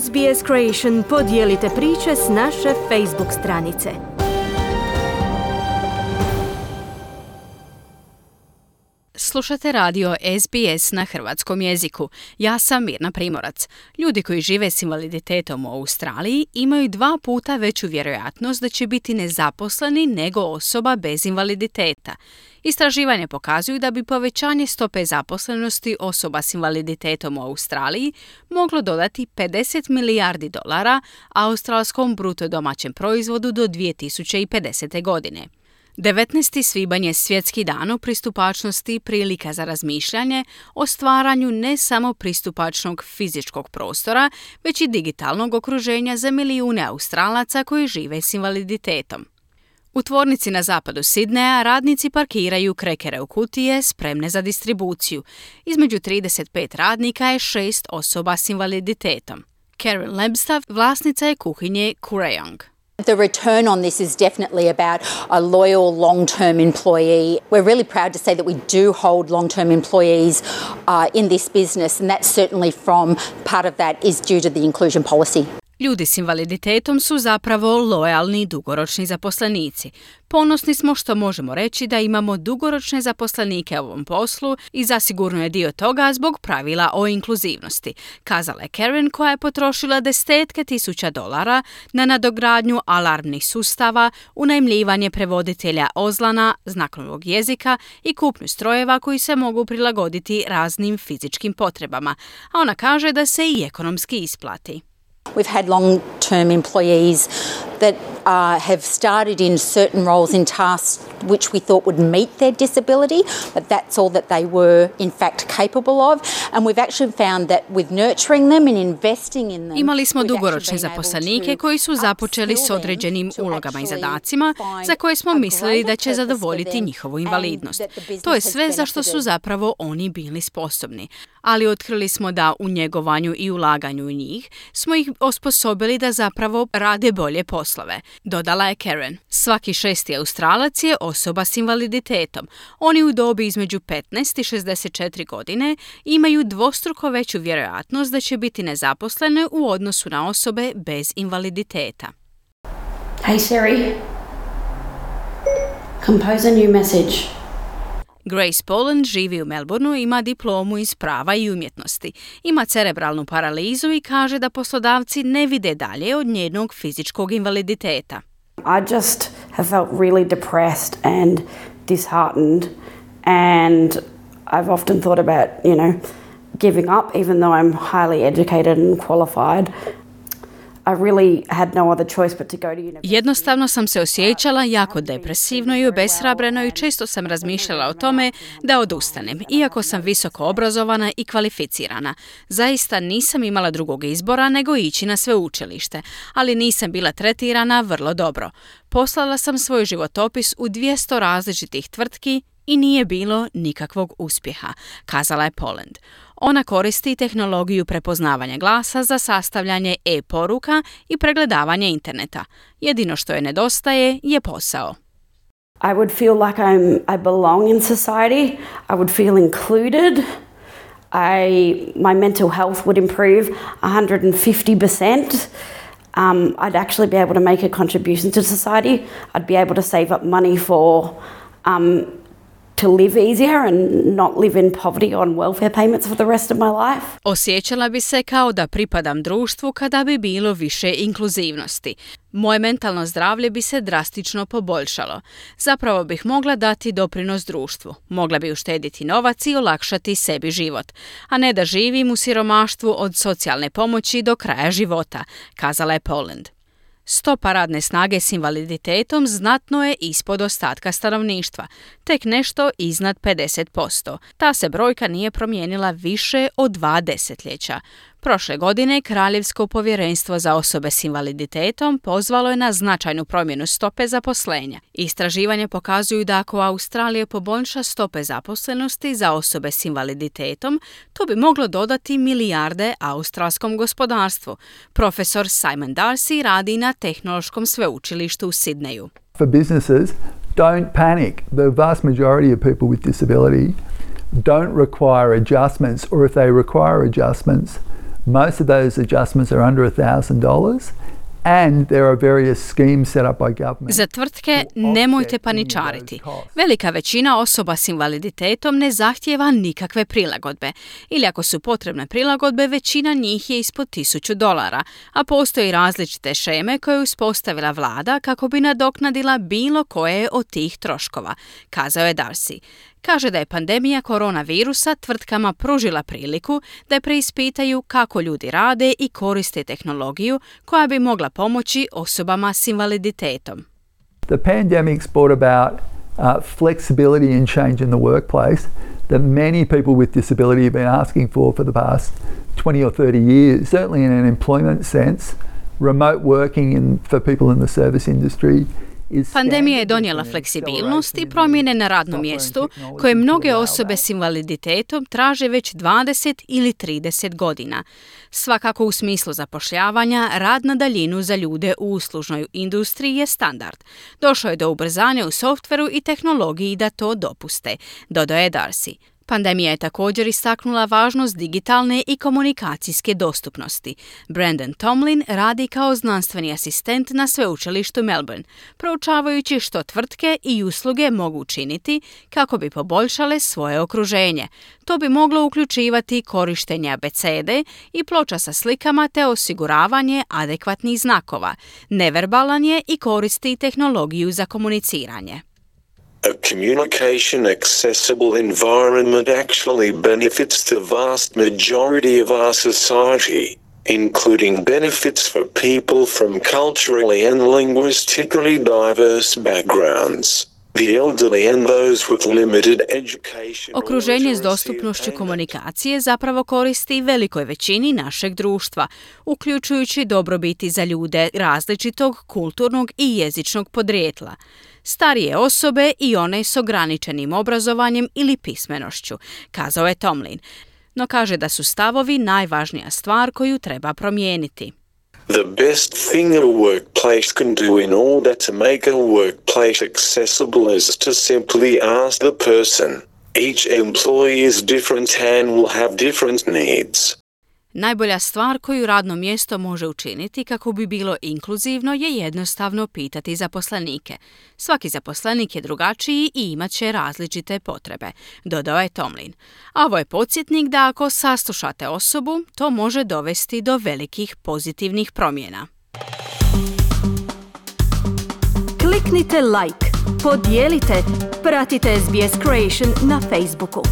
SBS Creation podijelite priče s naše Facebook stranice. Slušate radio SBS na hrvatskom jeziku. Ja sam Mirna Primorac. Ljudi koji žive s invaliditetom u Australiji imaju dva puta veću vjerojatnost da će biti nezaposleni nego osoba bez invaliditeta. Istraživanje pokazuju da bi povećanje stope zaposlenosti osoba s invaliditetom u Australiji moglo dodati 50 milijardi dolara australskom bruto domaćem proizvodu do 2050. godine. 19. svibanj je svjetski dan o pristupačnosti prilika za razmišljanje o stvaranju ne samo pristupačnog fizičkog prostora, već i digitalnog okruženja za milijune Australaca koji žive s invaliditetom. U tvornici na zapadu Sidneja radnici parkiraju krekere u kutije spremne za distribuciju. Između 35 radnika je šest osoba s invaliditetom. Karen Lebstav vlasnica je kuhinje Kureyong. The return on this is definitely about a loyal long term employee. We're really proud to say that we do hold long term employees uh, in this business, and that's certainly from part of that is due to the inclusion policy. Ljudi s invaliditetom su zapravo lojalni dugoročni zaposlenici. Ponosni smo što možemo reći da imamo dugoročne zaposlenike u ovom poslu i zasigurno je dio toga zbog pravila o inkluzivnosti, kazala je Karen koja je potrošila desetke tisuća dolara na nadogradnju alarmnih sustava, unajmljivanje prevoditelja ozlana, znakovnog jezika i kupnju strojeva koji se mogu prilagoditi raznim fizičkim potrebama, a ona kaže da se i ekonomski isplati. We've had long term employees that uh, have started in certain roles in tasks which we thought would meet their disability, but that's all that they were in fact capable of. And we've actually found that with nurturing them and investing in them. Imali smo dugoročne zaposlenike koji su započeli s određenim ulogama i zadacima za koje smo mislili da će zadovoljiti njihovu invalidnost. To je sve za što su zapravo oni bili sposobni. Ali otkrili smo da u njegovanju i ulaganju u njih smo ih osposobili da zapravo rade bolje poslove. Dodala je Karen. Svaki šesti Australac je osoba s invaliditetom. Oni u dobi između 15 i 64 godine imaju dvostruko veću vjerojatnost da će biti nezaposlene u odnosu na osobe bez invaliditeta. Hey Siri, compose a new message. Grace Poland živi u Melbourneu ima diplomu iz prava i umjetnosti. Ima cerebralnu paralizu i kaže da poslodavci ne vide dalje od njenog fizičkog invaliditeta. I just have felt really depressed and disheartened and I've often thought about, you know, giving up even though I'm highly educated and qualified. Jednostavno sam se osjećala jako depresivno i obeshrabreno i često sam razmišljala o tome da odustanem, iako sam visoko obrazovana i kvalificirana. Zaista nisam imala drugog izbora nego ići na sveučilište, ali nisam bila tretirana vrlo dobro. Poslala sam svoj životopis u 200 različitih tvrtki i nije bilo nikakvog uspjeha, kazala je Poland. Ona koristi tehnologiju prepoznavanja glasa za sastavljanje e-poruka i pregledavanje interneta. Jedino što je nedostaje je posao. I would feel like I'm, I belong in society. I would feel included. I, my mental health would improve 150%. Um, I'd actually be able to make a contribution to society. I'd be able to save up money for um, to live easier and not live in poverty on welfare payments for the rest of my life. Osjećala bi se kao da pripadam društvu kada bi bilo više inkluzivnosti. Moje mentalno zdravlje bi se drastično poboljšalo. Zapravo bih mogla dati doprinos društvu. Mogla bi uštediti novac i olakšati sebi život. A ne da živim u siromaštvu od socijalne pomoći do kraja života, kazala je Poland. Stopa radne snage s invaliditetom znatno je ispod ostatka stanovništva, tek nešto iznad 50%. Ta se brojka nije promijenila više od dva desetljeća. Prošle godine Kraljevsko povjerenstvo za osobe s invaliditetom pozvalo je na značajnu promjenu stope zaposlenja. Istraživanje pokazuju da ako Australija poboljša stope zaposlenosti za osobe s invaliditetom, to bi moglo dodati milijarde australskom gospodarstvu. Profesor Simon Darcy radi na Tehnološkom sveučilištu u Sidneju. For businesses, don't panic. The vast majority of people with disability don't require adjustments or if they require adjustments, Most of those adjustments are under $1,000 and there are various schemes set up by government. Za tvrtke nemojte paničariti. Velika većina osoba s invaliditetom ne zahtjeva nikakve prilagodbe. Ili ako su potrebne prilagodbe, većina njih je ispod 1000 dolara, a postoji različite šeme koje je uspostavila vlada kako bi nadoknadila bilo koje od tih troškova, kazao je Darcy. Kaže da je pandemija koronavirusa tvrtkama pružila priliku da preispitaju kako ljudi rade i koriste tehnologiju koja bi mogla pomoći osobama s invaliditetom. The pandemic's brought about uh, flexibility and change in the workplace that many people with disability have been asking for for the past 20 or 30 years, certainly in an employment sense. Remote working in, for people in the service industry Pandemija je donijela fleksibilnost i promjene na radnom mjestu koje mnoge osobe s invaliditetom traže već 20 ili 30 godina. Svakako u smislu zapošljavanja, rad na daljinu za ljude u uslužnoj industriji je standard. Došlo je do ubrzanja u softveru i tehnologiji da to dopuste, dodaje Darcy. Pandemija je također istaknula važnost digitalne i komunikacijske dostupnosti. Brandon Tomlin radi kao znanstveni asistent na sveučilištu Melbourne, proučavajući što tvrtke i usluge mogu učiniti kako bi poboljšale svoje okruženje. To bi moglo uključivati korištenje abecede i ploča sa slikama te osiguravanje adekvatnih znakova. Neverbalan je i koristi tehnologiju za komuniciranje. A communication accessible environment actually benefits the vast majority of our society, including benefits for people from culturally and linguistically diverse backgrounds. Okruženje s dostupnošću komunikacije zapravo koristi velikoj većini našeg društva, uključujući dobrobiti za ljude različitog kulturnog i jezičnog podrijetla starije osobe i one s ograničenim obrazovanjem ili pismenošću, kazao je Tomlin. No kaže da su stavovi najvažnija stvar koju treba promijeniti. The best thing a workplace can do in order to make a workplace accessible is to simply ask the person. Each employee is different and will have different needs. Najbolja stvar koju radno mjesto može učiniti kako bi bilo inkluzivno je jednostavno pitati zaposlenike. Svaki zaposlenik je drugačiji i imat će različite potrebe, dodao je Tomlin. A ovo je podsjetnik da ako saslušate osobu, to može dovesti do velikih pozitivnih promjena. Kliknite like, podijelite, pratite SBS Creation na Facebooku.